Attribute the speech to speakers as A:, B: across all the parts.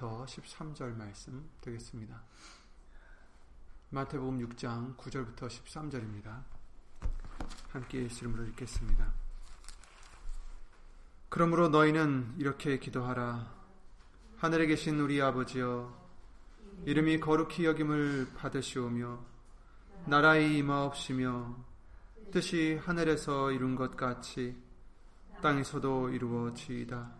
A: 9절부터 13절 말씀 되겠습니다. 마태복음 6장 9절부터 13절입니다. 함께 예수님으로 읽겠습니다. 그러므로 너희는 이렇게 기도하라. 하늘에 계신 우리 아버지여, 이름이 거룩히 여김을 받으시오며, 나라의 임하옵시며, 뜻이 하늘에서 이룬 것 같이 땅에서도 이루어지이다.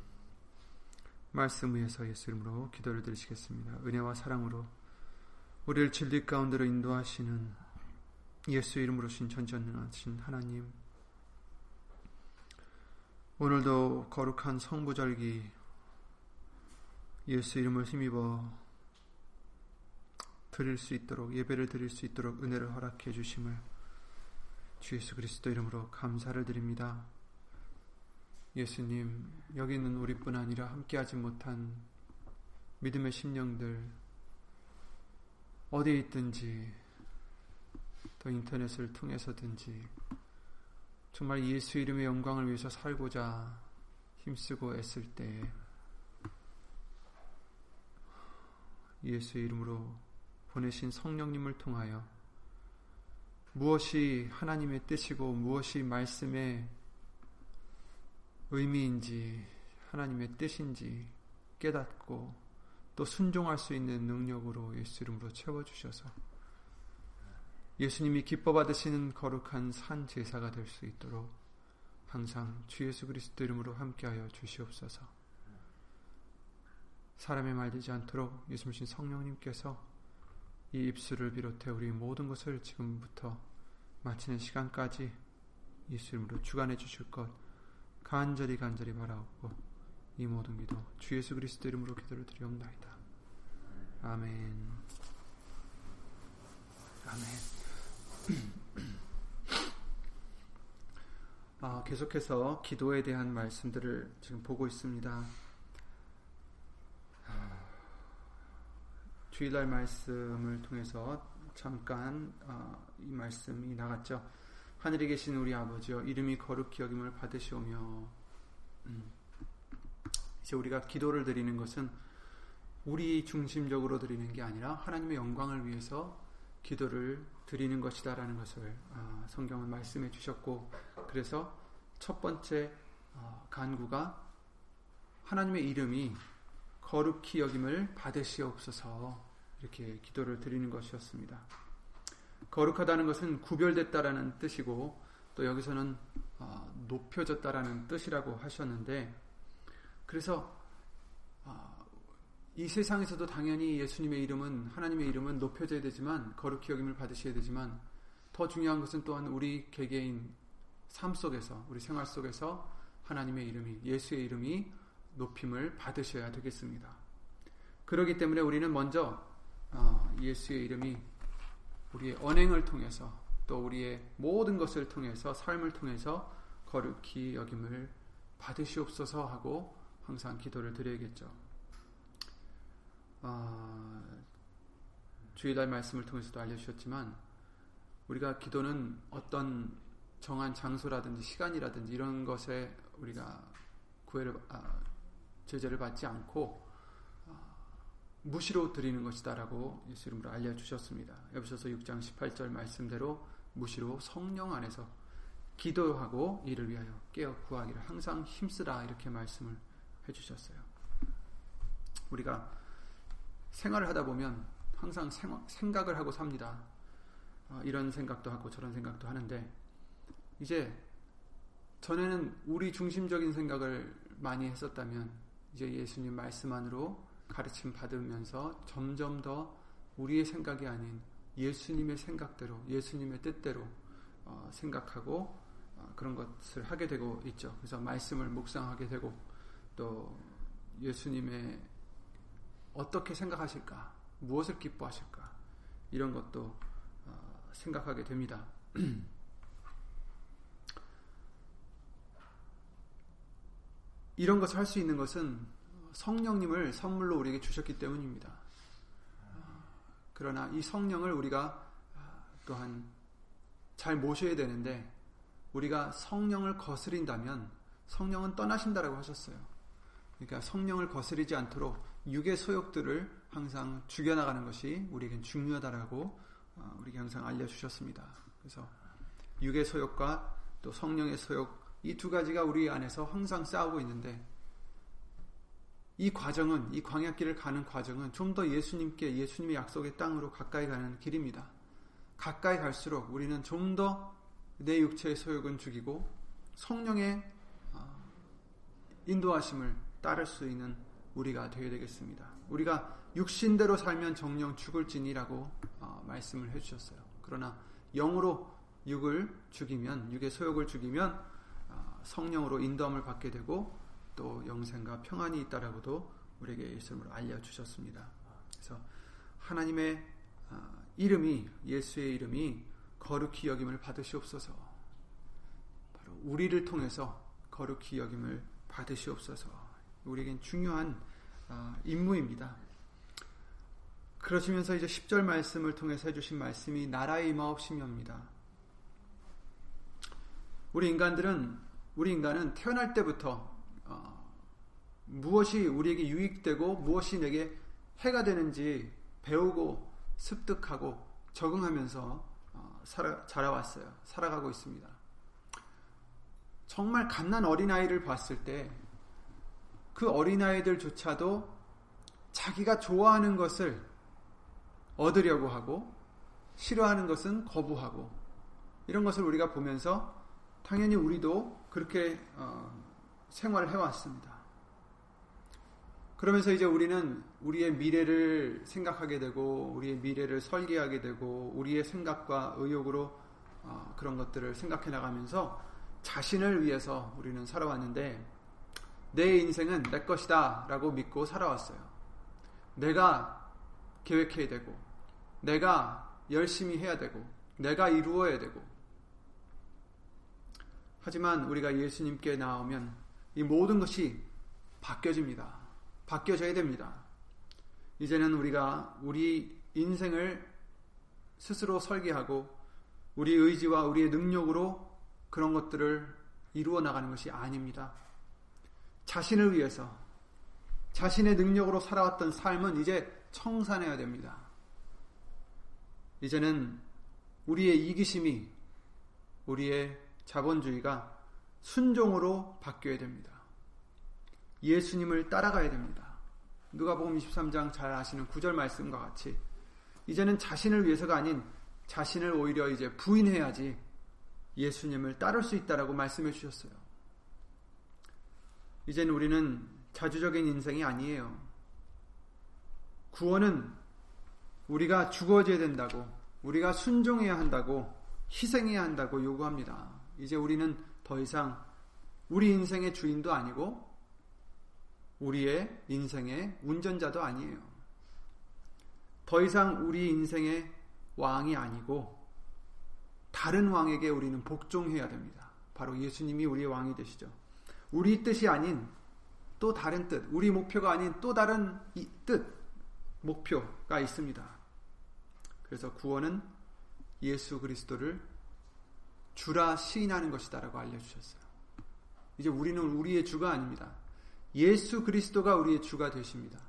A: 말씀 위에서 예수 이름으로 기도를 드리시겠습니다. 은혜와 사랑으로 우리를 진리 가운데로 인도하시는 예수 이름으로 신 전전능하신 하나님 오늘도 거룩한 성부절기 예수 이름을 힘입어 드릴 수 있도록 예배를 드릴 수 있도록 은혜를 허락해 주심을 주 예수 그리스도 이름으로 감사를 드립니다. 예수님, 여기 있는 우리뿐 아니라 함께하지 못한 믿음의 심령들, 어디에 있든지, 또 인터넷을 통해서든지, 정말 예수 이름의 영광을 위해서 살고자 힘쓰고 애쓸 때, 예수 이름으로 보내신 성령님을 통하여 무엇이 하나님의 뜻이고 무엇이 말씀의 의미인지 하나님의 뜻인지 깨닫고 또 순종할 수 있는 능력으로 예수 이름으로 채워주셔서 예수님이 기뻐 받으시는 거룩한 산 제사가 될 수 있도록 항상 주 예수 그리스도 이름으로 함께하여 주시옵소서. 사람의 말 되지 않도록 예수님 성령님께서 이 입술을 비롯해 우리 모든 것을 지금부터 마치는 시간까지 예수 이름으로 주관해 주실 것 간절히 간절히 바라옵고 이 모든 기도 주 예수 그리스도 이름으로 기도를 드리옵나이다. 아멘. 아멘. 아, 계속해서 기도에 대한 말씀들을 지금 보고 있습니다. 주일날 말씀을 통해서 잠깐 어, 이 말씀이 나갔죠. 하늘에 계신 우리 아버지여 이름이 거룩히 여김을 받으시오며 음. 이제 우리가 기도를 드리는 것은 우리 중심적으로 드리는 게 아니라 하나님의 영광을 위해서 기도를 드리는 것이다라는 것을 아, 성경은 말씀해 주셨고 그래서 첫 번째 어, 간구가 하나님의 이름이 거룩히 여김을 받으시옵소서 이렇게 기도를 드리는 것이었습니다. 거룩하다는 것은 구별됐다라는 뜻이고 또 여기서는 어, 높여졌다라는 뜻이라고 하셨는데 그래서 어, 이 세상에서도 당연히 예수님의 이름은 하나님의 이름은 높여져야 되지만 거룩히 여김을 받으셔야 되지만 더 중요한 것은 또한 우리 개개인 삶 속에서 우리 생활 속에서 하나님의 이름이 예수의 이름이 높임을 받으셔야 되겠습니다. 그렇기 때문에 우리는 먼저 어, 예수의 이름이 우리의 언행을 통해서 또 우리의 모든 것을 통해서 삶을 통해서 거룩히 여김을 받으시옵소서 하고 항상 기도를 드려야겠죠. 어, 주일날 말씀을 통해서도 알려주셨지만 우리가 기도는 어떤 정한 장소라든지 시간이라든지 이런 것에 우리가 구애를 아, 제재를 받지 않고 무시로 드리는 것이다라고 예수 이름으로 알려주셨습니다. 에베소서 6장 18절 말씀대로 무시로 성령 안에서 기도하고 이를 위하여 깨어 구하기를 항상 힘쓰라 이렇게 말씀을 해주셨어요. 우리가 생활을 하다 보면 항상 생각을 하고 삽니다. 어, 이런 생각도 하고 저런 생각도 하는데 이제 전에는 우리 중심적인 생각을 많이 했었다면 이제 예수님 말씀 안으로 가르침 받으면서 점점 더 우리의 생각이 아닌 예수님의 생각대로, 예수님의 뜻대로 어, 생각하고 어, 그런 것을 하게 되고 있죠. 그래서 말씀을 묵상하게 되고 또 예수님의 어떻게 생각하실까, 무엇을 기뻐하실까 이런 것도 어, 생각하게 됩니다. 이런 것을 할 수 있는 것은 성령님을 선물로 우리에게 주셨기 때문입니다. 그러나 이 성령을 우리가 또한 잘 모셔야 되는데 우리가 성령을 거스린다면 성령은 떠나신다라고 하셨어요. 그러니까 성령을 거스리지 않도록 육의 소욕들을 항상 죽여나가는 것이 우리에겐 중요하다라고 어, 우리에게 항상 알려주셨습니다. 그래서 육의 소욕과 또 성령의 소욕 이 두 가지가 우리 안에서 항상 싸우고 있는데 이 과정은 이 광야길을 가는 과정은 좀 더 예수님께 예수님의 약속의 땅으로 가까이 가는 길입니다. 가까이 갈수록 우리는 좀 더 내 육체의 소욕은 죽이고 성령의 어, 인도하심을 따를 수 있는 우리가 되어야 되겠습니다. 우리가 육신대로 살면 정령 죽을지니라고 어, 말씀을 해주셨어요. 그러나 영으로 육을 죽이면 육의 소욕을 죽이면 어, 성령으로 인도함을 받게 되고 또 영생과 평안이 있다라고도 우리에게 예수님으로 알려주셨습니다. 그래서 하나님의 어, 이름이 예수의 이름이 거룩히 여김을 받으시옵소서. 바로 우리를 통해서 거룩히 여김을 받으시옵소서. 우리에겐 중요한 어, 임무입니다. 그러시면서 이제 10절 말씀을 통해서 해주신 말씀이 나라의 임하옵심입니다. 우리 인간들은 우리 인간은 태어날 때부터 어, 무엇이 우리에게 유익되고 무엇이 내게 해가 되는지 배우고 습득하고 적응하면서 어, 살아, 자라왔어요. 살아가고 있습니다. 정말 갓난 어린아이를 봤을 때 그 어린아이들조차도 자기가 좋아하는 것을 얻으려고 하고 싫어하는 것은 거부하고 이런 것을 우리가 보면서 당연히 우리도 그렇게 어, 생활을 해왔습니다. 그러면서 이제 우리는 우리의 미래를 생각하게 되고 우리의 미래를 설계하게 되고 우리의 생각과 의욕으로 어, 그런 것들을 생각해 나가면서 자신을 위해서 우리는 살아왔는데 내 인생은 내 것이다 라고 믿고 살아왔어요. 내가 계획해야 되고 내가 열심히 해야 되고 내가 이루어야 되고 하지만 우리가 예수님께 나오면 이 모든 것이 바뀌어집니다. 바뀌어져야 됩니다. 이제는 우리가 우리 인생을 스스로 설계하고 우리 의지와 우리의 능력으로 그런 것들을 이루어 나가는 것이 아닙니다. 자신을 위해서 자신의 능력으로 살아왔던 삶은 이제 청산해야 됩니다. 이제는 우리의 이기심이 우리의 자본주의가 순종으로 바뀌어야 됩니다. 예수님을 따라가야 됩니다. 누가복음 23장 잘 아시는 구절 말씀과 같이 이제는 자신을 위해서가 아닌 자신을 오히려 이제 부인해야지 예수님을 따를 수 있다라고 말씀해 주셨어요. 이제는 우리는 자주적인 인생이 아니에요. 구원은 우리가 죽어져야 된다고, 우리가 순종해야 한다고, 희생해야 한다고 요구합니다. 이제 우리는 더 이상 우리 인생의 주인도 아니고, 우리의 인생의 운전자도 아니에요. 더 이상 우리 인생의 왕이 아니고, 다른 왕에게 우리는 복종해야 됩니다. 바로 예수님이 우리의 왕이 되시죠. 우리 뜻이 아닌 또 다른 뜻, 우리 목표가 아닌 또 다른 뜻, 목표가 있습니다. 그래서 구원은 예수 그리스도를 주라 시인하는 것이다라고 알려주셨어요. 이제 우리는 우리의 주가 아닙니다. 예수 그리스도가 우리의 주가 되십니다.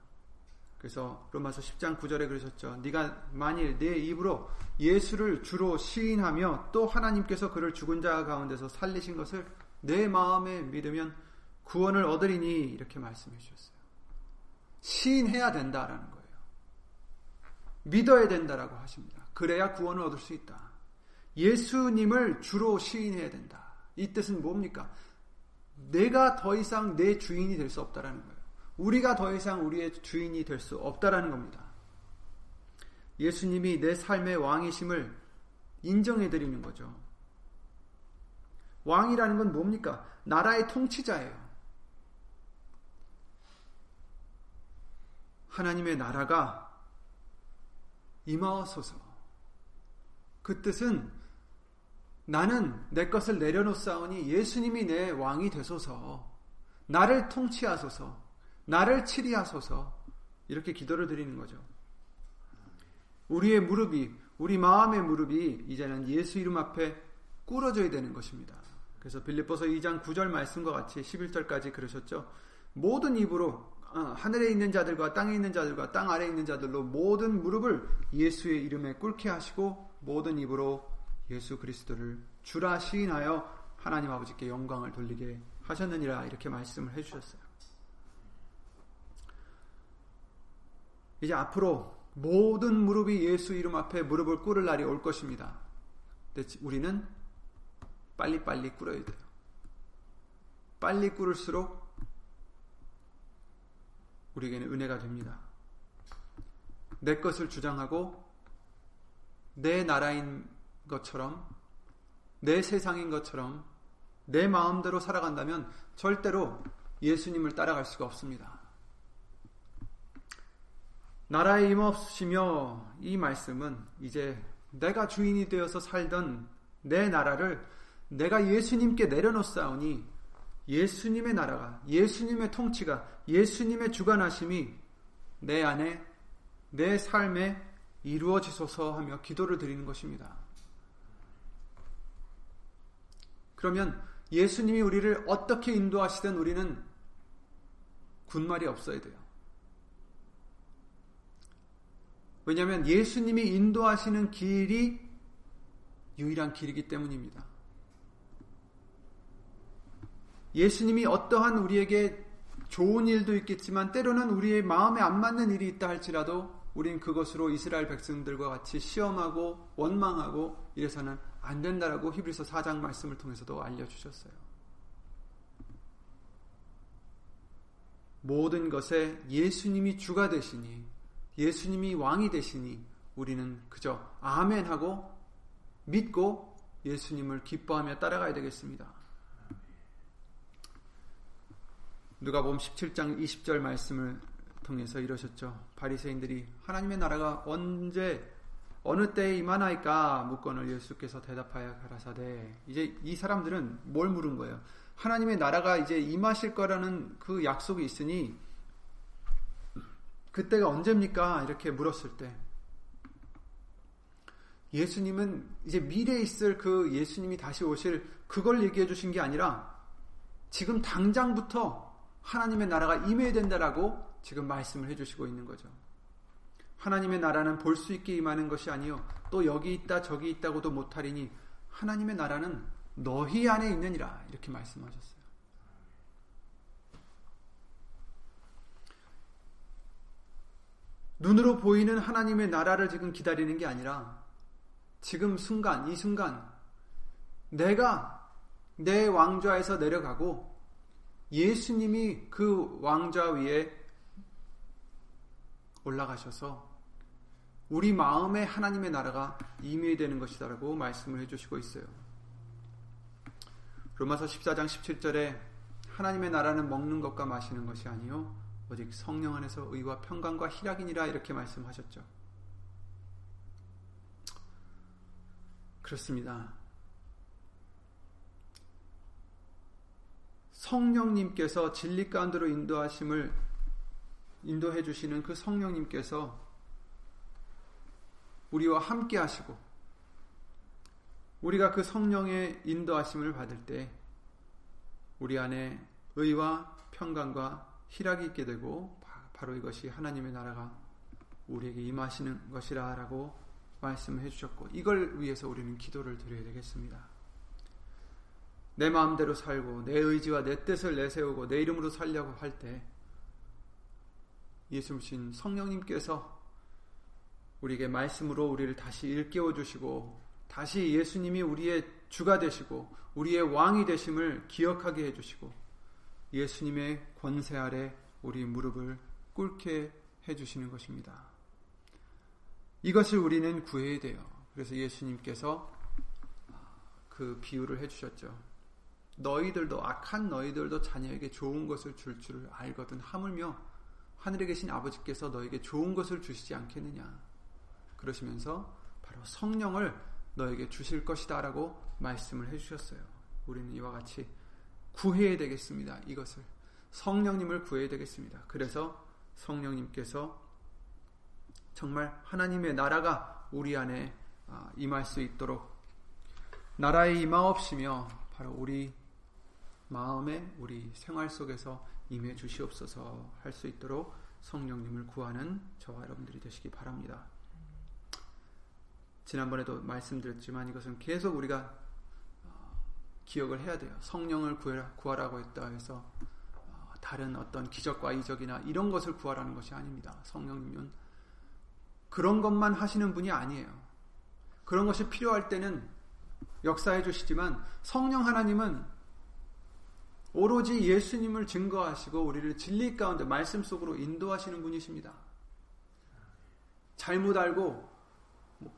A: 그래서 로마서 10장 9절에 그러셨죠. 네가 만일 내 입으로 예수를 주로 시인하며 또 하나님께서 그를 죽은 자 가운데서 살리신 것을 내 마음에 믿으면 구원을 얻으리니 이렇게 말씀해 주셨어요. 시인해야 된다라는 거예요. 믿어야 된다라고 하십니다. 그래야 구원을 얻을 수 있다. 예수님을 주로 시인해야 된다. 이 뜻은 뭡니까? 내가 더 이상 내 주인이 될 수 없다라는 거예요. 우리가 더 이상 우리의 주인이 될 수 없다라는 겁니다. 예수님이 내 삶의 왕이심을 인정해 드리는 거죠. 왕이라는 건 뭡니까? 나라의 통치자예요. 하나님의 나라가 임하소서. 그 뜻은 나는 내 것을 내려놓사오니 예수님이 내 왕이 되소서. 나를 통치하소서. 나를 치리하소서. 이렇게 기도를 드리는 거죠. 우리의 무릎이 우리 마음의 무릎이 이제는 예수 이름 앞에 꿇어져야 되는 것입니다. 그래서 빌립보서 2장 9절 말씀과 같이 11절까지 그러셨죠. 모든 입으로 어, 하늘에 있는 자들과 땅에 있는 자들과 땅 아래에 있는 자들로 모든 무릎을 예수의 이름에 꿇게 하시고 모든 입으로 예수 그리스도를 주라 시인하여 하나님 아버지께 영광을 돌리게 하셨느니라 이렇게 말씀을 해주셨어요. 이제 앞으로 모든 무릎이 예수 이름 앞에 무릎을 꿇을 날이 올 것입니다. 우리는 빨리빨리 꿇어야 돼요. 빨리 꿇을수록 우리에게는 은혜가 됩니다. 내 것을 주장하고 내 나라인 것처럼 내 세상인 것처럼 내 마음대로 살아간다면 절대로 예수님을 따라갈 수가 없습니다. 나라에 임없으시며 이 말씀은 이제 내가 주인이 되어서 살던 내 나라를 내가 예수님께 내려놓사오니 예수님의 나라가 예수님의 통치가 예수님의 주관하심이 내 안에 내 삶에 이루어지소서 하며 기도를 드리는 것입니다. 그러면 예수님이 우리를 어떻게 인도하시든 우리는 군말이 없어야 돼요. 왜냐하면 예수님이 인도하시는 길이 유일한 길이기 때문입니다. 예수님이 어떠한 우리에게 좋은 일도 있겠지만 때로는 우리의 마음에 안 맞는 일이 있다 할지라도 우린 그것으로 이스라엘 백성들과 같이 시험하고 원망하고 이래서는 안 된다라고 히브리서 4장 말씀을 통해서도 알려주셨어요. 모든 것에 예수님이 주가 되시니 예수님이 왕이 되시니 우리는 그저 아멘 하고 믿고 예수님을 기뻐하며 따라가야 되겠습니다. 누가 보면 17장 20절 말씀을 통해서 이러셨죠. 바리새인들이 하나님의 나라가 언제 어느 때에 임하나이까 묻건을 예수께서 대답하여 가라사대 이제 이 사람들은 뭘 물은 거예요? 하나님의 나라가 이제 임하실 거라는 그 약속이 있으니 그때가 언제입니까? 이렇게 물었을 때 예수님은 이제 미래에 있을 그 예수님이 다시 오실 그걸 얘기해 주신 게 아니라 지금 당장부터 하나님의 나라가 임해야 된다라고 지금 말씀을 해 주시고 있는 거죠. 하나님의 나라는 볼 수 있게 임하는 것이 아니요 또 여기 있다 저기 있다고도 못하리니 하나님의 나라는 너희 안에 있느니라 이렇게 말씀하셨어요. 눈으로 보이는 하나님의 나라를 지금 기다리는 게 아니라 지금 순간, 이 순간 내가 내 왕좌에서 내려가고 예수님이 그 왕좌 위에 올라가셔서 우리 마음에 하나님의 나라가 임해야 되는 것이다라고 말씀을 해주시고 있어요. 로마서 14장 17절에 하나님의 나라는 먹는 것과 마시는 것이 아니요 오직 성령 안에서 의와 평강과 희락이니라 이렇게 말씀하셨죠. 그렇습니다. 성령님께서 진리 가운데로 인도하심을 인도해 주시는 그 성령님께서 우리와 함께 하시고 우리가 그 성령의 인도하심을 받을 때 우리 안에 의와 평강과 희락이 있게 되고 바로 이것이 하나님의 나라가 우리에게 임하시는 것이라라고 말씀해 주셨고 이걸 위해서 우리는 기도를 드려야 되겠습니다. 내 마음대로 살고 내 의지와 내 뜻을 내세우고 내 이름으로 살려고 할 때 예수님 성령님께서 우리에게 말씀으로 우리를 다시 일깨워 주시고 다시 예수님이 우리의 주가 되시고 우리의 왕이 되심을 기억하게 해 주시고 예수님의 권세 아래 우리 무릎을 꿇게 해 주시는 것입니다. 이것을 우리는 구해야 돼요. 그래서 예수님께서 그 비유를 해 주셨죠. 너희들도 악한 너희들도 자녀에게 좋은 것을 줄 줄을 알거든 하물며 하늘에 계신 아버지께서 너에게 좋은 것을 주시지 않겠느냐. 그러시면서 바로 성령을 너에게 주실 것이다 라고 말씀을 해주셨어요. 우리는 이와 같이 구해야 되겠습니다. 이것을 성령님을 구해야 되겠습니다. 그래서 성령님께서 정말 하나님의 나라가 우리 안에 아, 임할 수 있도록 나라에 임하옵시며 바로 우리 마음에 우리 생활 속에서 임해 주시옵소서 할 수 있도록 성령님을 구하는 저와 여러분들이 되시기 바랍니다. 지난번에도 말씀드렸지만 이것은 계속 우리가 어, 기억을 해야 돼요. 성령을 구하라 고 했다 해서 어, 다른 어떤 기적과 이적이나 이런 것을 구하라는 것이 아닙니다. 성령님은 그런 것만 하시는 분이 아니에요. 그런 것이 필요할 때는 역사해 주시지만 성령 하나님은 오로지 예수님을 증거하시고 우리를 진리 가운데 말씀 속으로 인도하시는 분이십니다. 잘못 알고 뭐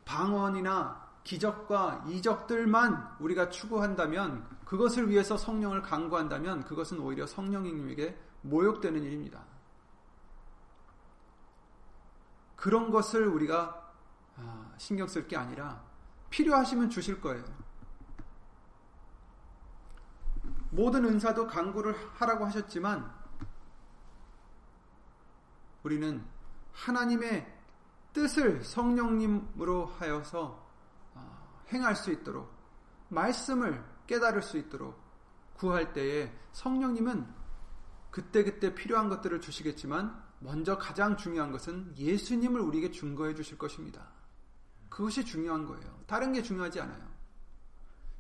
A: 방언이나 기적과 이적들만 우리가 추구한다면 그것을 위해서 성령을 강구한다면 그것은 오히려 성령님에게 모욕되는 일입니다. 그런 것을 우리가 아, 신경 쓸 게 아니라 필요하시면 주실 거예요. 모든 은사도 강구를 하라고 하셨지만 우리는 하나님의 뜻을 성령님으로 하여서 어, 행할 수 있도록 말씀을 깨달을 수 있도록 구할 때에 성령님은 그때그때 필요한 것들을 주시겠지만 먼저 가장 중요한 것은 예수님을 우리에게 증거해 주실 것입니다. 그것이 중요한 거예요. 다른 게 중요하지 않아요.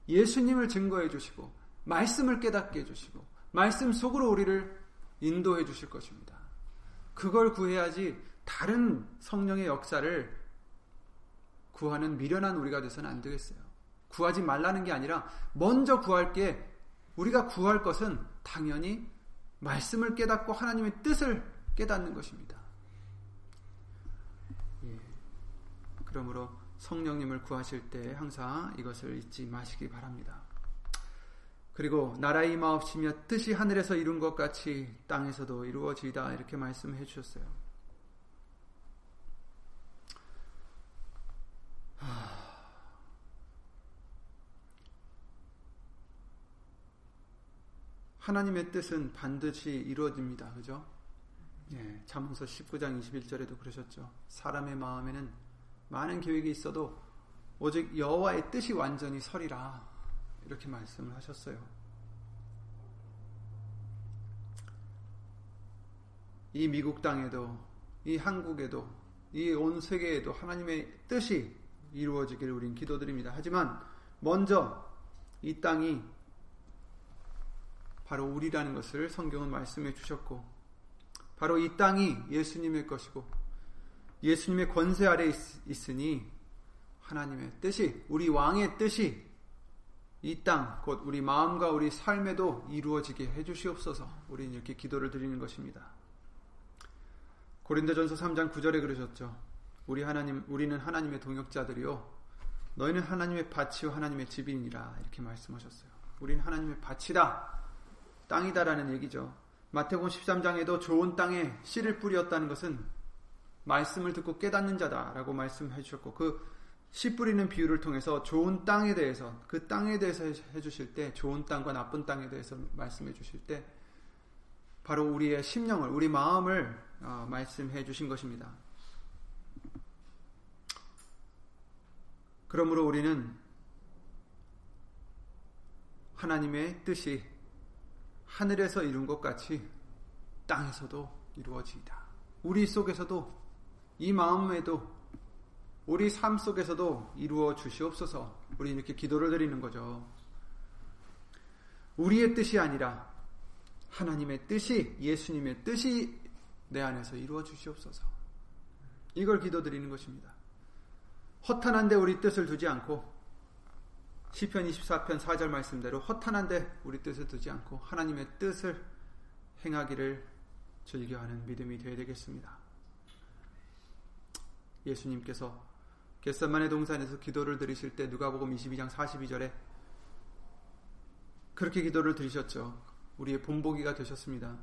A: 예수님을 증거해 주시고 말씀을 깨닫게 해 주시고 말씀 속으로 우리를 인도해 주실 것입니다. 그걸 구해야지 다른 성령의 역사를 구하는 미련한 우리가 돼서는 안 되겠어요. 구하지 말라는 게 아니라 먼저 구할 게 우리가 구할 것은 당연히 말씀을 깨닫고 하나님의 뜻을 깨닫는 것입니다. 예. 그러므로 성령님을 구하실 때 항상 이것을 잊지 마시기 바랍니다. 그리고 나라의 임하옵시며 뜻이 하늘에서 이룬 것 같이 땅에서도 이루어지이다 이렇게 말씀해 주셨어요. 하나님의 뜻은 반드시 이루어집니다. 그죠? 예, 잠언서 19장 21절에도 그러셨죠. 사람의 마음에는 많은 계획이 있어도 오직 여호와의 뜻이 완전히 서리라. 이렇게 말씀을 하셨어요. 이 미국 땅에도 이 한국에도 이 온 세계에도 하나님의 뜻이 이루어지기를 우린 기도드립니다. 하지만 먼저 이 땅이 바로 우리라는 것을 성경은 말씀해 주셨고 바로 이 땅이 예수님의 것이고 예수님의 권세 아래 있으니 하나님의 뜻이 우리 왕의 뜻이 이 땅, 곧 우리 마음과 우리 삶에도 이루어지게 해 주시옵소서. 우리는 이렇게 기도를 드리는 것입니다. 고린도전서 3장 9절에 그러셨죠. 우리 하나님, 우리는 하나님의 동역자들이요. 너희는 하나님의 밭이요 하나님의 집이니라 이렇게 말씀하셨어요. 우리는 하나님의 밭이다. 땅이다라는 얘기죠. 마태복음 13장에도 좋은 땅에 씨를 뿌렸다는 것은 말씀을 듣고 깨닫는 자다라고 말씀해 주셨고 그 씨 뿌리는 비유를 통해서 좋은 땅에 대해서 그 땅에 대해서 해 주실 때 좋은 땅과 나쁜 땅에 대해서 말씀해 주실 때 바로 우리의 심령을 우리 마음을 어, 말씀해 주신 것입니다. 그러므로 우리는 하나님의 뜻이 하늘에서 이룬 것 같이 땅에서도 이루어지이다. 우리 속에서도 이 마음에도 우리 삶 속에서도 이루어 주시옵소서. 우리 이렇게 기도를 드리는 거죠. 우리의 뜻이 아니라 하나님의 뜻이 예수님의 뜻이 내 안에서 이루어 주시옵소서. 이걸 기도드리는 것입니다. 허탄한데 우리 뜻을 두지 않고 시편 24편 4절 말씀대로 허탄한데 우리 뜻을 두지 않고 하나님의 뜻을 행하기를 즐겨하는 믿음이 되어야 되겠습니다. 예수님께서 겟셋만의 동산에서 기도를 드리실 때 누가복음 22장 42절에 그렇게 기도를 드리셨죠. 우리의 본보기가 되셨습니다.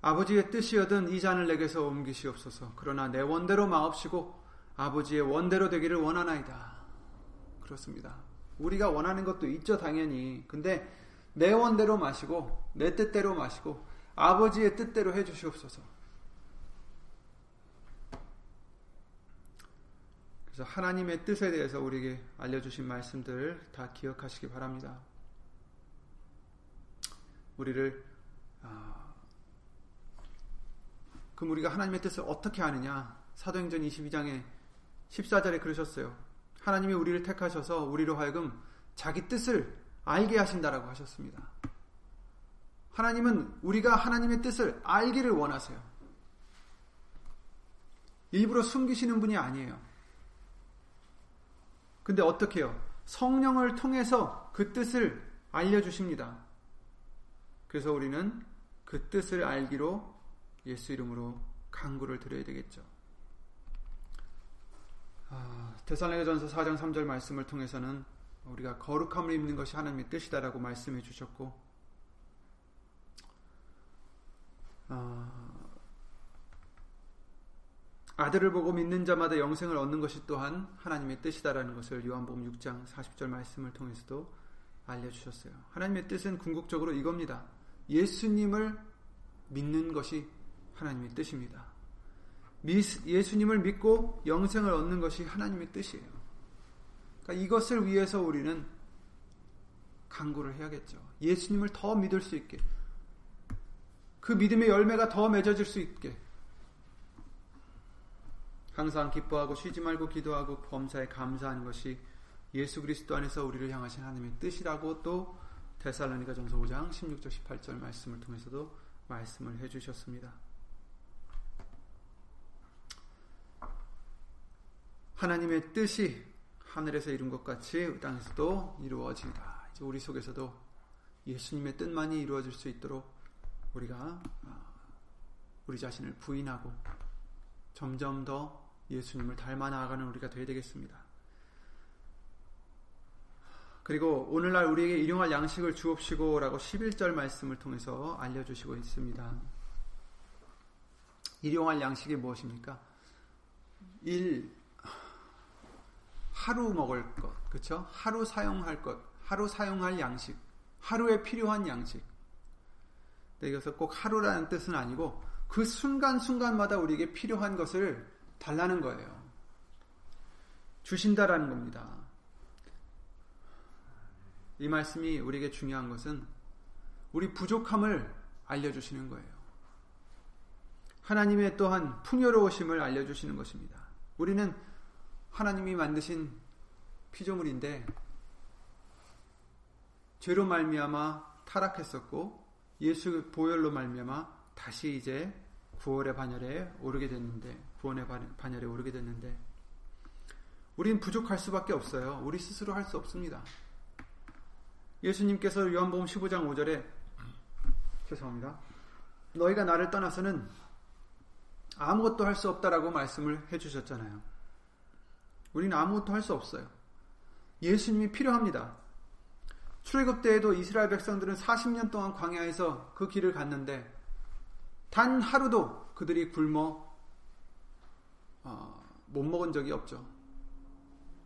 A: 아버지의 뜻이여든 이 잔을 내게서 옮기시옵소서. 그러나 내 원대로 마옵시고 아버지의 원대로 되기를 원하나이다. 그렇습니다. 우리가 원하는 것도 있죠, 당연히. 근데 내 원대로 마시고, 내 뜻대로 마시고, 아버지의 뜻대로 해주시옵소서. 그래서 하나님의 뜻에 대해서 우리에게 알려주신 말씀들 다 기억하시기 바랍니다. 우리를 아, 그럼 우리가 하나님의 뜻을 어떻게 아느냐? 사도행전 22장에 14절에 그러셨어요. 하나님이 우리를 택하셔서 우리로 하여금 자기 뜻을 알게 하신다라고 하셨습니다. 하나님은 우리가 하나님의 뜻을 알기를 원하세요. 일부러 숨기시는 분이 아니에요. 근데 어떻게 해요? 성령을 통해서 그 뜻을 알려주십니다. 그래서 우리는 그 뜻을 알기로 예수 이름으로 강구를 드려야 되겠죠. 아, 데살로니가전서 4장 3절 말씀을 통해서는 우리가 거룩함을 입는 것이 하나님의 뜻이다라고 말씀해 주셨고 아, 아들을 보고 믿는 자마다 영생을 얻는 것이 또한 하나님의 뜻이다라는 것을 요한복음 6장 40절 말씀을 통해서도 알려주셨어요. 하나님의 뜻은 궁극적으로 이겁니다. 예수님을 믿는 것이 하나님의 뜻입니다. 예수님을 믿고 영생을 얻는 것이 하나님의 뜻이에요. 그러니까 이것을 위해서 우리는 강구를 해야겠죠. 예수님을 더 믿을 수 있게. 그 믿음의 열매가 더 맺어질 수 있게. 항상 기뻐하고 쉬지 말고 기도하고 범사에 감사하는 것이 예수 그리스도 안에서 우리를 향하신 하나님의 뜻이라고 또 데살로니가 전서 5장 16절 18절 말씀을 통해서도 말씀을 해 주셨습니다. 하나님의 뜻이 하늘에서 이룬 것 같이 땅에서도 이루어지다. 이제 우리 속에서도 예수님의 뜻만이 이루어질 수 있도록 우리가 아, 우리 자신을 부인하고 점점 더 예수님을 닮아 나아가는 우리가 되어야 되겠습니다. 그리고 오늘날 우리에게 일용할 양식을 주옵시고라고 11절 말씀을 통해서 알려주시고 있습니다. 일용할 양식이 무엇입니까? 일, 하루 먹을 것, 그쵸? 하루 사용할 것, 하루 사용할 양식, 하루에 필요한 양식. 여기서 꼭 하루라는 뜻은 아니고 그 순간순간마다 우리에게 필요한 것을 달라는 거예요. 주신다라는 겁니다. 이 말씀이 우리에게 중요한 것은 우리 부족함을 알려주시는 거예요. 하나님의 또한 풍요로우심을 알려주시는 것입니다. 우리는 하나님이 만드신 피조물인데 죄로 말미암아 타락했었고 예수 보혈로 말미암아 다시 이제 구원의 반열에 오르게 됐는데 구원의 반열에 오르게 됐는데 우리는 부족할 수밖에 없어요. 우리 스스로 할 수 없습니다. 예수님께서 요한복음 15장 5절에 죄송합니다. 너희가 나를 떠나서는 아무것도 할 수 없다라고 말씀을 해 주셨잖아요. 우리는 아무것도 할 수 없어요. 예수님이 필요합니다. 출애굽 때에도 이스라엘 백성들은 40년 동안 광야에서 그 길을 갔는데 단 하루도 그들이 굶어 어, 못 먹은 적이 없죠.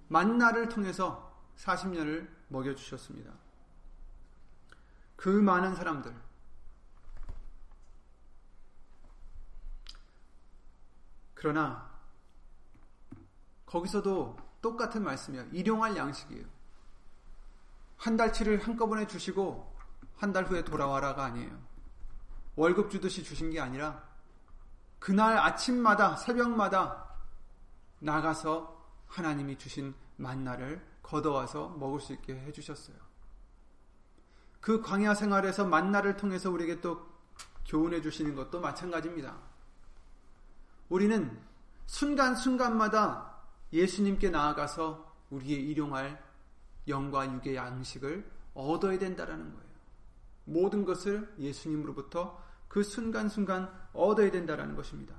A: 만나를 통해서 40년을 먹여 주셨습니다. 그 많은 사람들 그러나 거기서도 똑같은 말씀이에요. 일용할 양식이에요. 한 달치를 한꺼번에 주시고 한 달 후에 돌아와라가 아니에요. 월급 주듯이 주신 게 아니라 그날 아침마다 새벽마다 나가서 하나님이 주신 만나를 걷어와서 먹을 수 있게 해주셨어요. 그 광야 생활에서 만나를 통해서 우리에게 또 교훈해 주시는 것도 마찬가지입니다. 우리는 순간순간마다 예수님께 나아가서 우리의 일용할 영과 육의 양식을 얻어야 된다라는 거예요. 모든 것을 예수님으로부터 그 순간순간 얻어야 된다라는 것입니다.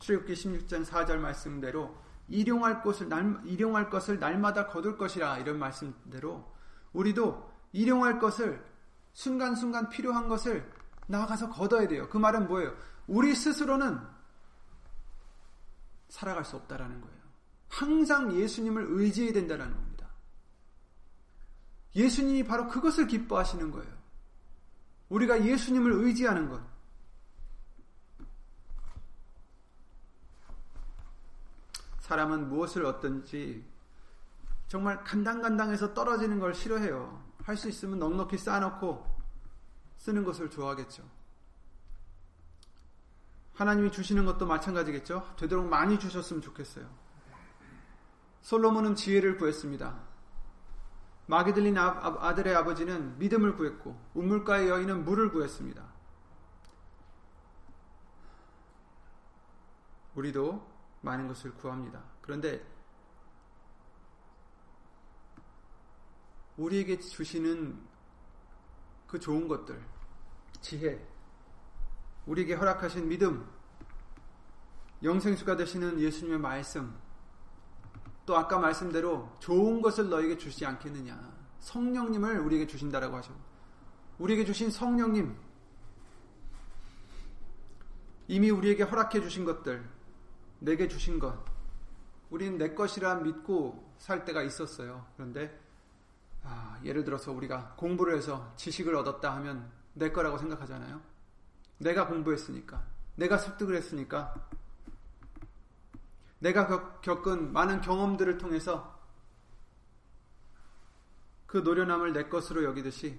A: 출애굽기 16장 4절 말씀대로 일용할 것을 날, 일용할 것을 날마다 거둘 것이라 이런 말씀대로 우리도 일용할 것을 순간순간 필요한 것을 나아가서 거둬야 돼요. 그 말은 뭐예요? 우리 스스로는 살아갈 수 없다라는 거예요. 항상 예수님을 의지해야 된다는 겁니다. 예수님이 바로 그것을 기뻐하시는 거예요. 우리가 예수님을 의지하는 것. 사람은 무엇을 얻든지 정말 간당간당해서 떨어지는 걸 싫어해요. 할 수 있으면 넉넉히 쌓아놓고 쓰는 것을 좋아하겠죠. 하나님이 주시는 것도 마찬가지겠죠. 되도록 많이 주셨으면 좋겠어요. 솔로몬은 지혜를 구했습니다. 마귀 들린 아, 들의 아버지는 믿음을 구했고 우물가의 여인은 물을 구했습니다. 우리도 많은 것을 구합니다. 그런데 우리에게 주시는 그 좋은 것들, 지혜, 우리에게 허락하신 믿음, 영생수가 되시는 예수님의 말씀, 또 아까 말씀대로 좋은 것을 너에게 주시지 않겠느냐. 성령님을 우리에게 주신다라고 하셨고, 우리에게 주신 성령님, 이미 우리에게 허락해 주신 것들, 내게 주신 것, 우리는 내 것이라 믿고 살 때가 있었어요. 그런데 아, 예를 들어서 우리가 공부를 해서 지식을 얻었다 하면 내 거라고 생각하잖아요. 내가 공부했으니까, 내가 습득을 했으니까, 내가 겪은 많은 경험들을 통해서 그 노련함을 내 것으로 여기듯이,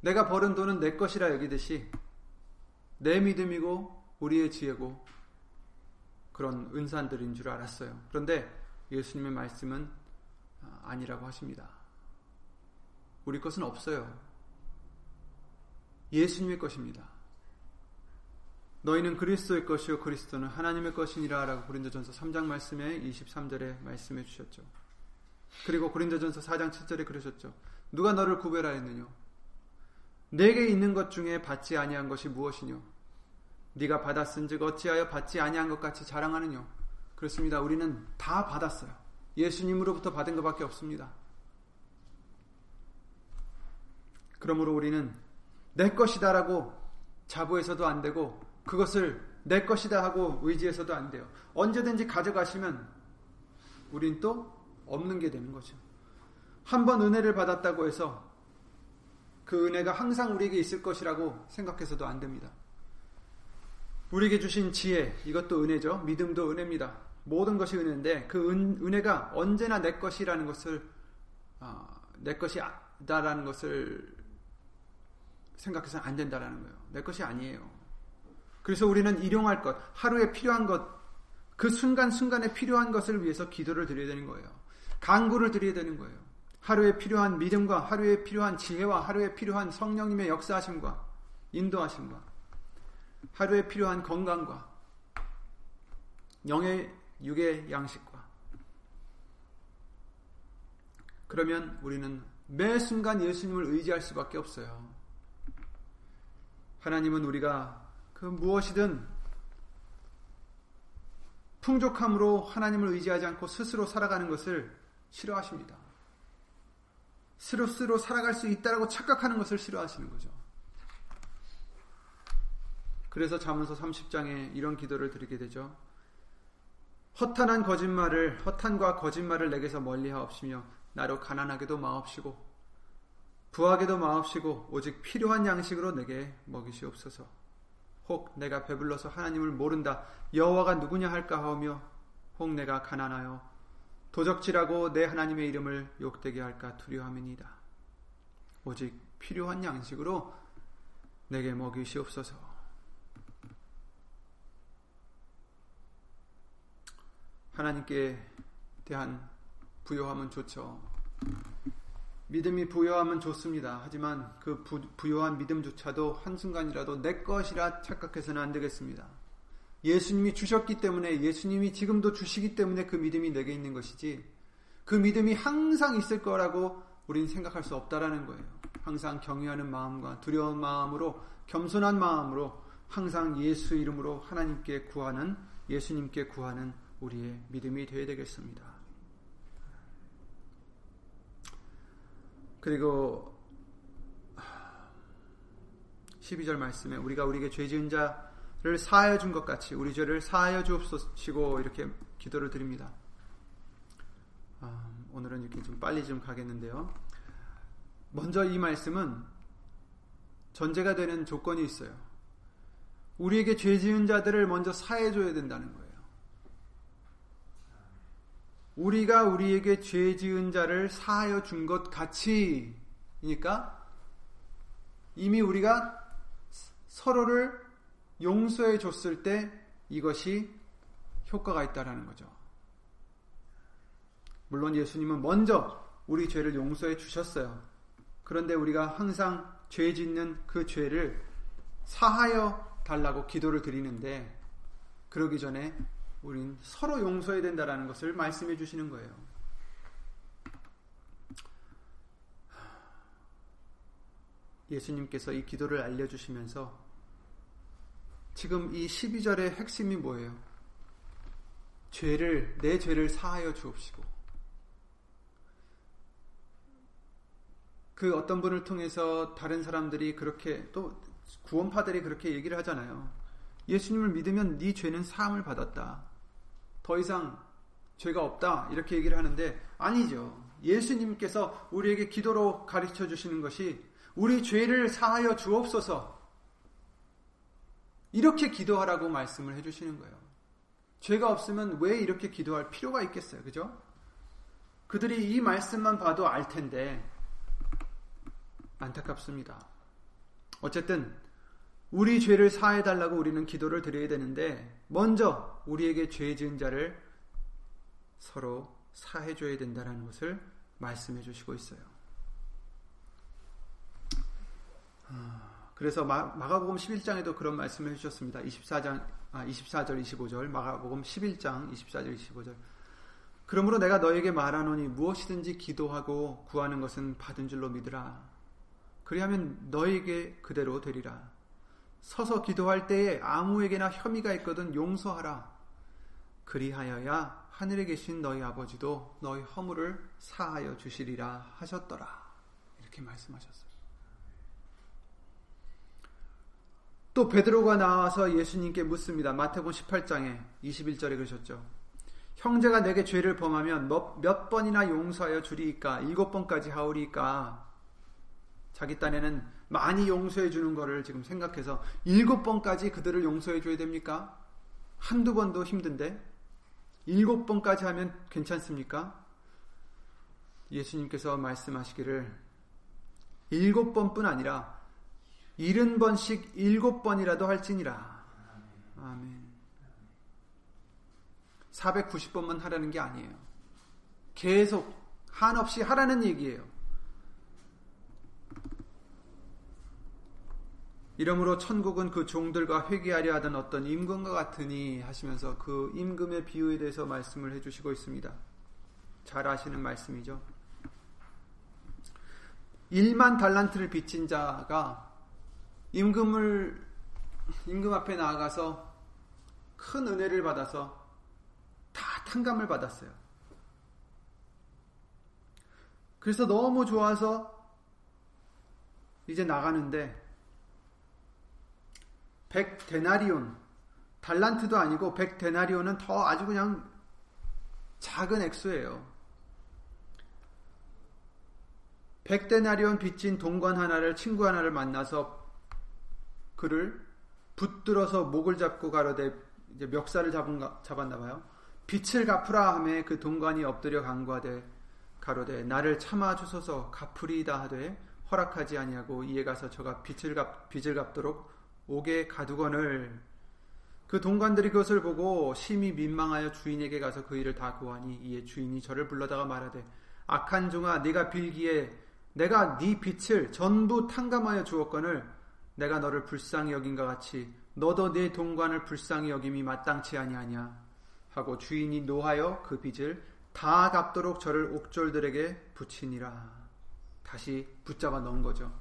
A: 내가 벌은 돈은 내 것이라 여기듯이, 내 믿음이고 우리의 지혜고 그런 은산들인 줄 알았어요. 그런데 예수님의 말씀은 아니라고 하십니다. 우리 것은 없어요. 예수님의 것입니다. 너희는 그리스도의 것이요 그리스도는 하나님의 것이니라 라고 고린도전서 3장 말씀에 23절에 말씀해 주셨죠. 그리고 고린도전서 4장 7절에 그러셨죠. 누가 너를 구별하였느냐? 내게 있는 것 중에 받지 아니한 것이 무엇이뇨? 네가 받았은즉 어찌하여 받지 아니한 것 같이 자랑하느뇨? 그렇습니다. 우리는 다 받았어요. 예수님으로부터 받은 것밖에 없습니다. 그러므로 우리는 내 것이다라고 자부해서도 안 되고 그것을 내 것이다 하고 의지해서도 안 돼요. 언제든지 가져가시면 우린 또 없는 게 되는 거죠. 한번 은혜를 받았다고 해서 그 은혜가 항상 우리에게 있을 것이라고 생각해서도 안 됩니다. 우리에게 주신 지혜, 이것도 은혜죠. 믿음도 은혜입니다. 모든 것이 은혜인데 그 은, 은혜가 언제나 내 것이라는 것을 어, 내 것이다라는 것을 생각해서는 안 된다라는 거예요. 내 것이 아니에요. 그래서 우리는 일용할 것, 하루에 필요한 것, 그 순간순간에 필요한 것을 위해서 기도를 드려야 되는 거예요. 강구를 드려야 되는 거예요. 하루에 필요한 믿음과 하루에 필요한 지혜와 하루에 필요한 성령님의 역사하심과 인도하심과 하루에 필요한 건강과 영의 육의 양식과 그러면 우리는 매 순간 예수님을 의지할 수밖에 없어요. 하나님은 우리가 그 무엇이든 풍족함으로 하나님을 의지하지 않고 스스로 살아가는 것을 싫어하십니다. 스스로 살아갈 수 있다라고 착각하는 것을 싫어하시는 거죠. 그래서 자문서 30장에 이런 기도를 드리게 되죠. 허탄한 거짓말을 허탄과 거짓말을 내게서 멀리하옵시며 나로 가난하게도 마옵시고 부하게도 마옵시고 오직 필요한 양식으로 내게 먹이시옵소서. 혹 내가 배불러서 하나님을 모른다 여호와가 누구냐 할까 하오며 혹 내가 가난하여 도적질하고 내 하나님의 이름을 욕되게 할까 두려함이니다. 오직 필요한 양식으로 내게 먹이시옵소서. 하나님께 대한 부요함은 좋죠. 믿음이 부여하면 좋습니다. 하지만 그 부, 부여한 믿음조차도 한순간이라도 내 것이라 착각해서는 안 되겠습니다. 예수님이 주셨기 때문에 예수님이 지금도 주시기 때문에 그 믿음이 내게 있는 것이지 그 믿음이 항상 있을 거라고 우린 생각할 수 없다라는 거예요. 항상 경외하는 마음과 두려운 마음으로 겸손한 마음으로 항상 예수 이름으로 하나님께 구하는 예수님께 구하는 우리의 믿음이 되어야 되겠습니다. 그리고 12절 말씀에 우리가 우리에게 죄 지은 자 죄를 사하여 준 것 같이 우리 죄를 사하여 주옵소시고 이렇게 기도를 드립니다. 아, 오늘은 이렇게 좀 빨리 좀 가겠는데요. 먼저 이 말씀은 전제가 되는 조건이 있어요. 우리에게 죄 지은 자들을 먼저 사해 줘야 된다는 거예요. 우리가 우리에게 죄 지은 자를 사하여 준 것 같이니까 이미 우리가 서로를 용서해 줬을 때 이것이 효과가 있다라는 거죠. 물론 예수님은 먼저 우리 죄를 용서해 주셨어요. 그런데 우리가 항상 죄 짓는 그 죄를 사하여 달라고 기도를 드리는데 그러기 전에 우린 서로 용서해야 된다라는 것을 말씀해 주시는 거예요. 예수님께서 이 기도를 알려주시면서 지금 이 12절의 핵심이 뭐예요? 죄를, 내 죄를 사하여 주옵시고. 그 어떤 분을 통해서 다른 사람들이 그렇게 또 구원파들이 그렇게 얘기를 하잖아요. 예수님을 믿으면 네 죄는 사함을 받았다. 더 이상 죄가 없다. 이렇게 얘기를 하는데 아니죠. 예수님께서 우리에게 기도로 가르쳐 주시는 것이 우리 죄를 사하여 주옵소서. 이렇게 기도하라고 말씀을 해 주시는 거예요. 죄가 없으면 왜 이렇게 기도할 필요가 있겠어요. 그죠? 그들이 이 말씀만 봐도 알 텐데 안타깝습니다. 어쨌든 우리 죄를 사해 달라고 우리는 기도를 드려야 되는데 먼저 우리에게 죄 지은 자를 서로 사해 줘야 된다는 것을 말씀해 주시고 있어요. 아, 그래서 마 가복음 11장에도 그런 말씀을 해 주셨습니다. 24장 아 24절 25절 마가복음 11장 24절 25절 그러므로 내가 너에게 말하노니 무엇이든지 기도하고 구하는 것은 받은 줄로 믿으라. 그리하면 너에게 그대로 되리라. 서서 기도할 때에 아무에게나 혐의가 있거든 용서하라. 그리하여야 하늘에 계신 너희 아버지도 너희 허물을 사하여 주시리라 하셨더라. 이렇게 말씀하셨어요. 또 베드로가 나와서 예수님께 묻습니다. 마태복음 18장에 21절에 그러셨죠. 형제가 내게 죄를 범하면 몇, 몇 번이나 용서하여 주리이까? 일곱 번까지 하오리이까? 자기 딴에는 많이 용서해 주는 거를 지금 생각해서 일곱 번까지 그들을 용서해 줘야 됩니까? 한두 번도 힘든데 일곱 번까지 하면 괜찮습니까? 예수님께서 말씀하시기를 일곱 번뿐 아니라 일흔 번씩 일곱 번이라도 할지니라. 아멘. 490번만 하라는 게 아니에요. 계속 한없이 하라는 얘기예요. 이러므로 천국은 그 종들과 회개하려 하던 어떤 임금과 같으니 하시면서 그 임금의 비유에 대해서 말씀을 해주시고 있습니다. 잘 아시는 말씀이죠. 1만 달란트를 빚진 자가 임금을 임금 앞에 나아가서 큰 은혜를 받아서 다 탕감을 받았어요. 그래서 너무 좋아서 이제 나가는데 100데나리온 달란트도 아니고 100데나리온은 더 아주 그냥 작은 액수예요. 100데나리온 빚진 동관 하나를 친구 하나를 만나서 그를 붙들어서 목을 잡고 가로되 이제 멱살을 잡은 잡았나 봐요. 빛을 갚으라 하매 그 동관이 엎드려 간과되 가로되 나를 참아 주소서 갚으리이다 하되 허락하지 아니하고 이에 가서 저가 빛을 갚 빚을 갚도록 옥에 가두건을 그 동관들이 그것을 보고 심히 민망하여 주인에게 가서 그 일을 다 고하니 이에 주인이 저를 불러다가 말하되 악한 종아 네가 빌기에 내가 네 빛을 전부 탕감하여 주었거늘 내가 너를 불쌍히 여긴 것 같이 너도 네 동관을 불쌍히 여김이 마땅치 아니하냐 하고 주인이 노하여 그 빚을 다 갚도록 저를 옥졸들에게 붙이니라 다시 붙잡아 넣은 거죠.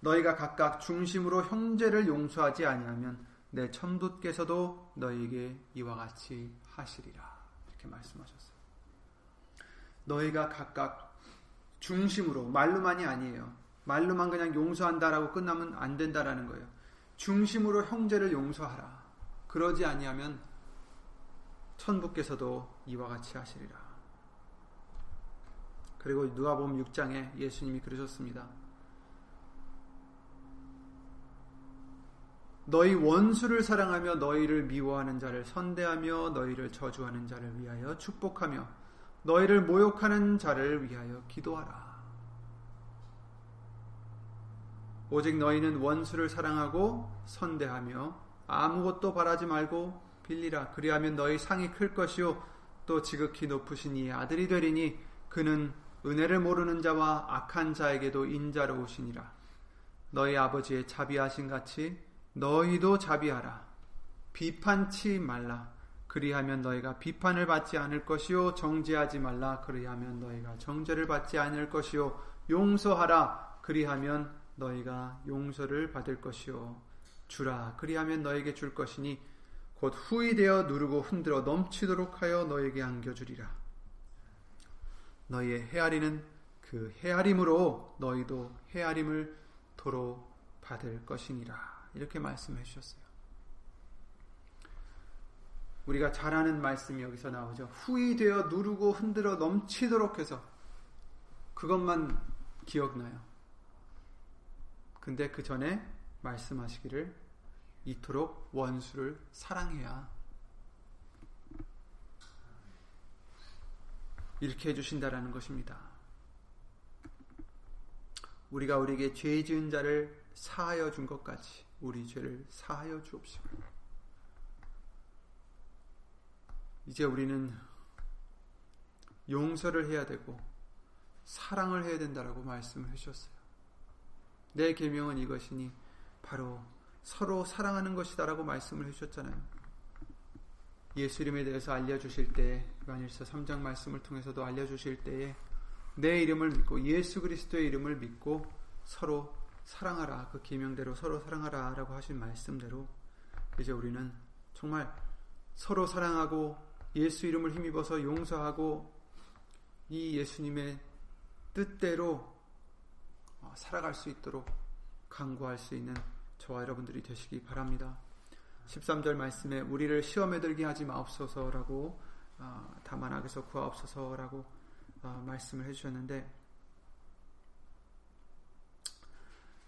A: 너희가 각각 중심으로 형제를 용서하지 아니하면 내 천부께서도 너희에게 이와 같이 하시리라. 이렇게 말씀하셨어요. 너희가 각각 중심으로 말로만이 아니에요. 말로만 그냥 용서한다라고 끝나면 안 된다라는 거예요. 중심으로 형제를 용서하라. 그러지 아니하면 천부께서도 이와 같이 하시리라. 그리고 누가복음 6장에 예수님이 그러셨습니다. 너희 원수를 사랑하며 너희를 미워하는 자를 선대하며 너희를 저주하는 자를 위하여 축복하며 너희를 모욕하는 자를 위하여 기도하라. 오직 너희는 원수를 사랑하고 선대하며 아무것도 바라지 말고 빌리라. 그리하면 너희 상이 클 것이요 또 지극히 높으신 이 아들이 되리니 그는 은혜를 모르는 자와 악한 자에게도 인자로 오시니라. 너희 아버지의 자비하신 같이 너희도 자비하라. 비판치 말라. 그리하면 너희가 비판을 받지 않을 것이요 정죄하지 말라. 그리하면 너희가 정죄를 받지 않을 것이요 용서하라. 그리하면 너희가 용서를 받을 것이요 주라. 그리하면 너에게 줄 것이니 곧 후이 되어 누르고 흔들어 넘치도록 하여 너에게 안겨주리라. 너희의 헤아리는 그 헤아림으로 너희도 헤아림을 도로 받을 것이니라. 이렇게 말씀해 주셨어요. 우리가 잘 아는 말씀이 여기서 나오죠. 후이 되어 누르고 흔들어 넘치도록 해서 그것만 기억나요. 근데 그 전에 말씀하시기를 이토록 원수를 사랑해야 이렇게 해주신다라는 것입니다. 우리가 우리에게 죄 지은 자를 사하여 준 것까지 우리 죄를 사하여 주옵시고 이제 우리는 용서를 해야 되고 사랑을 해야 된다라고 말씀을 해주셨어요. 내 계명은 이것이니 바로 서로 사랑하는 것이다라고 말씀을 해주셨잖아요. 예수 이름에 대해서 알려주실 때 요한일서 3장 말씀을 통해서도 알려주실 때에 내 이름을 믿고 예수 그리스도의 이름을 믿고 서로 사랑하라 그 계명대로 서로 사랑하라라고 하신 말씀대로 이제 우리는 정말 서로 사랑하고 예수 이름을 힘입어서 용서하고 이 예수님의 뜻대로 어, 살아갈 수 있도록 강구할 수 있는 저와 여러분들이 되시기 바랍니다. 13절 말씀에 우리를 시험에 들게 하지 마옵소서라고 어, 다만 악에서 구하옵소서라고 어, 말씀을 해주셨는데 아,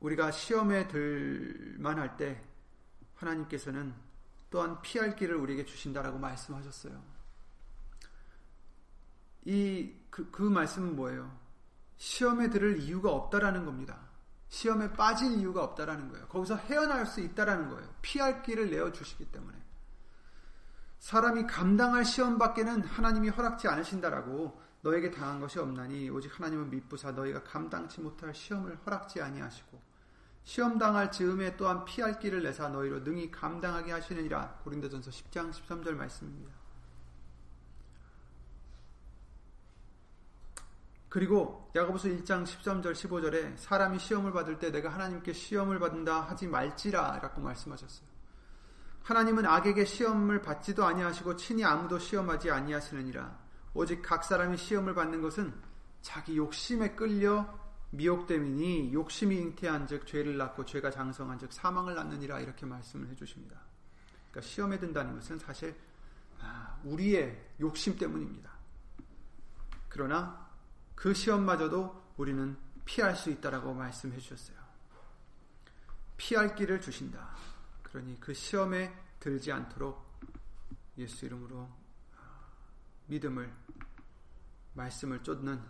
A: 우리가 시험에 들만 할 때 하나님께서는 또한 피할 길을 우리에게 주신다라고 말씀하셨어요. 이, 그, 그 말씀은 뭐예요? 시험에 들을 이유가 없다라는 겁니다. 시험에 빠질 이유가 없다라는 거예요. 거기서 헤어날 수 있다라는 거예요. 피할 길을 내어 주시기 때문에. 사람이 감당할 시험 밖에는 하나님이 허락지 않으신다라고 너에게 당한 것이 없나니 오직 하나님은 미쁘사 너희가 감당치 못할 시험을 허락지 아니하시고 시험 당할 즈음에 또한 피할 길을 내사 너희로 능히 감당하게 하시느니라 고린도전서 10장 13절 말씀입니다. 그리고 야고보서 1장 13절 15절에 사람이 시험을 받을 때 내가 하나님께 시험을 받는다 하지 말지라라고 말씀하셨어요. 하나님은 악에게 시험을 받지도 아니하시고 친히 아무도 시험하지 아니하시느니라. 오직 각 사람이 시험을 받는 것은 자기 욕심에 끌려 미혹됨이니 욕심이 잉태한즉 죄를 낳고 죄가 장성한즉 사망을 낳느니라 이렇게 말씀을 해주십니다. 그러니까 시험에 든다는 것은 사실 아, 우리의 욕심 때문입니다. 그러나 그 시험마저도 우리는 피할 수 있다라고 말씀해 주셨어요. 피할 길을 주신다. 그러니 그 시험에 들지 않도록 예수 이름으로 믿음을 말씀을 쫓는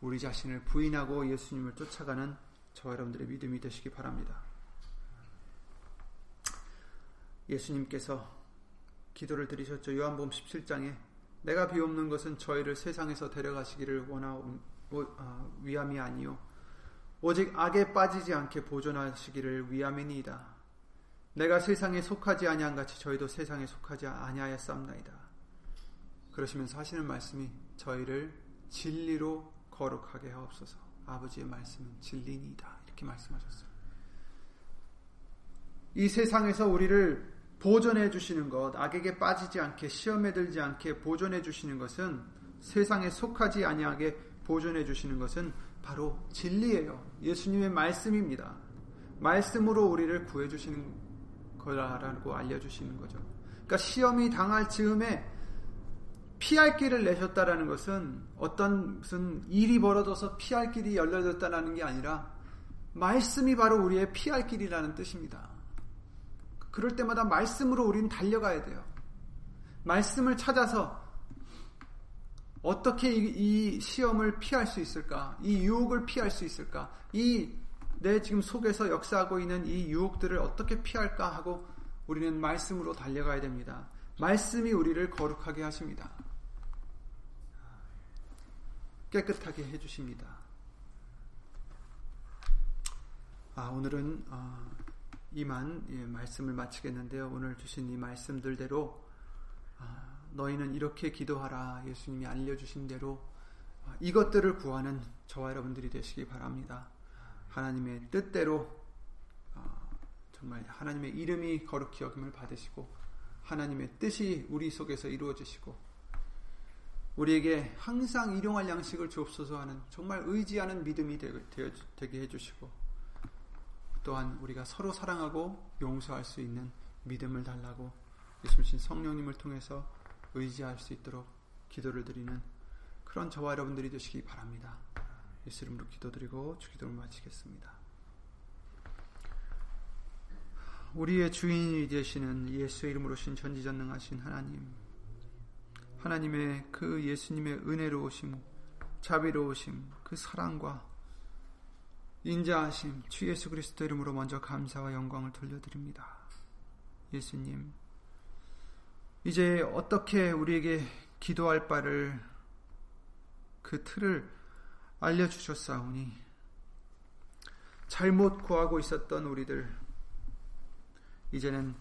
A: 우리 자신을 부인하고 예수님을 쫓아가는 저 여러분들의 믿음이 되시기 바랍니다. 예수님께서 기도를 드리셨죠. 요한복음 17장에 내가 비옵는 것은 저희를 세상에서 데려가시기를 원하오 아, 위함이 아니요 오직 악에 빠지지 않게 보존하시기를 위함이니이다. 내가 세상에 속하지 아니한 같이 저희도 세상에 속하지 아니하였사옵나이다. 그러시면서 하시는 말씀이 저희를 진리로 거룩하게 하옵소서. 아버지의 말씀은 진리니이다. 이렇게 말씀하셨어요. 이 세상에서 우리를 보존해 주시는 것, 악에게 빠지지 않게 시험에 들지 않게 보존해 주시는 것은 세상에 속하지 아니하게 보존해 주시는 것은 바로 진리예요. 예수님의 말씀입니다. 말씀으로 우리를 구해 주시는 거라고 알려 주시는 거죠. 그러니까 시험이 당할 즈음에 피할 길을 내셨다라는 것은 어떤 무슨 일이 벌어져서 피할 길이 열려졌다라는 게 아니라 말씀이 바로 우리의 피할 길이라는 뜻입니다. 그럴 때마다 말씀으로 우리는 달려가야 돼요. 말씀을 찾아서 어떻게 이, 시험을 피할 수 있을까? 이 유혹을 피할 수 있을까? 이 내 지금 속에서 역사하고 있는 이 유혹들을 어떻게 피할까 하고 우리는 말씀으로 달려가야 됩니다. 말씀이 우리를 거룩하게 하십니다. 깨끗하게 해주십니다. 아, 오늘은 어, 이만 예, 말씀을 마치겠는데요. 오늘 주신 이 말씀들대로 아, 너희는 이렇게 기도하라 예수님이 알려주신 대로 아, 이것들을 구하는 저와 여러분들이 되시기 바랍니다. 하나님의 뜻대로 아, 정말 하나님의 이름이 거룩히 여김을 받으시고 하나님의 뜻이 우리 속에서 이루어지시고 우리에게 항상 일용할 양식을 주옵소서 하는 정말 의지하는 믿음이 되게 해주시고 또한 우리가 서로 사랑하고 용서할 수 있는 믿음을 달라고 예수님 성령님을 통해서 의지할 수 있도록 기도를 드리는 그런 저와 여러분들이 되시기 바랍니다. 예수 이름으로 기도드리고 주기도를 마치겠습니다. 우리의 주인이 되시는 예수 이름으로 신 전지전능하신 하나님 하나님의 그 예수님의 은혜로우심, 자비로우심, 그 사랑과 인자하심, 주 예수 그리스도 이름으로 먼저 감사와 영광을 돌려드립니다. 예수님, 이제 어떻게 우리에게 기도할 바를 그 틀을 알려주셨사오니, 잘못 구하고 있었던 우리들, 이제는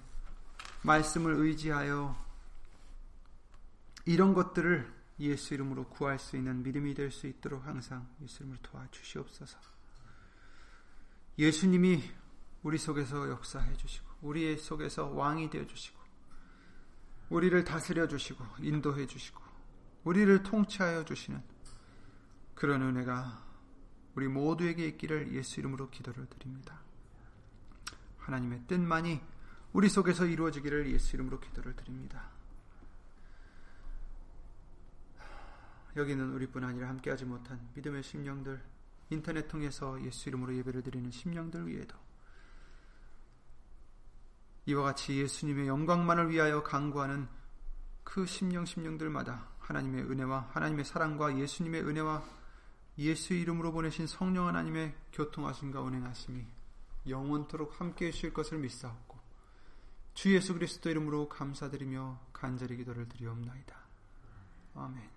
A: 말씀을 의지하여 이런 것들을 예수 이름으로 구할 수 있는 믿음이 될 수 있도록 항상 예수 이름으로 도와주시옵소서. 예수님이 우리 속에서 역사해 주시고 우리 속에서 왕이 되어 주시고 우리를 다스려 주시고 인도해 주시고 우리를 통치하여 주시는 그런 은혜가 우리 모두에게 있기를 예수 이름으로 기도를 드립니다. 하나님의 뜻만이 우리 속에서 이루어지기를 예수 이름으로 기도를 드립니다. 여기는 우리뿐 아니라 함께하지 못한 믿음의 심령들, 인터넷 통해서 예수 이름으로 예배를 드리는 심령들 위에도 이와 같이 예수님의 영광만을 위하여 강구하는 그 심령 심령들마다 하나님의 은혜와 하나님의 사랑과 예수님의 은혜와 예수 이름으로 보내신 성령 하나님의 교통하심과 운행하심이 영원토록 함께 해 주실 것을 믿사옵고 주 예수 그리스도 이름으로 감사드리며 간절히 기도를 드리옵나이다. 아멘.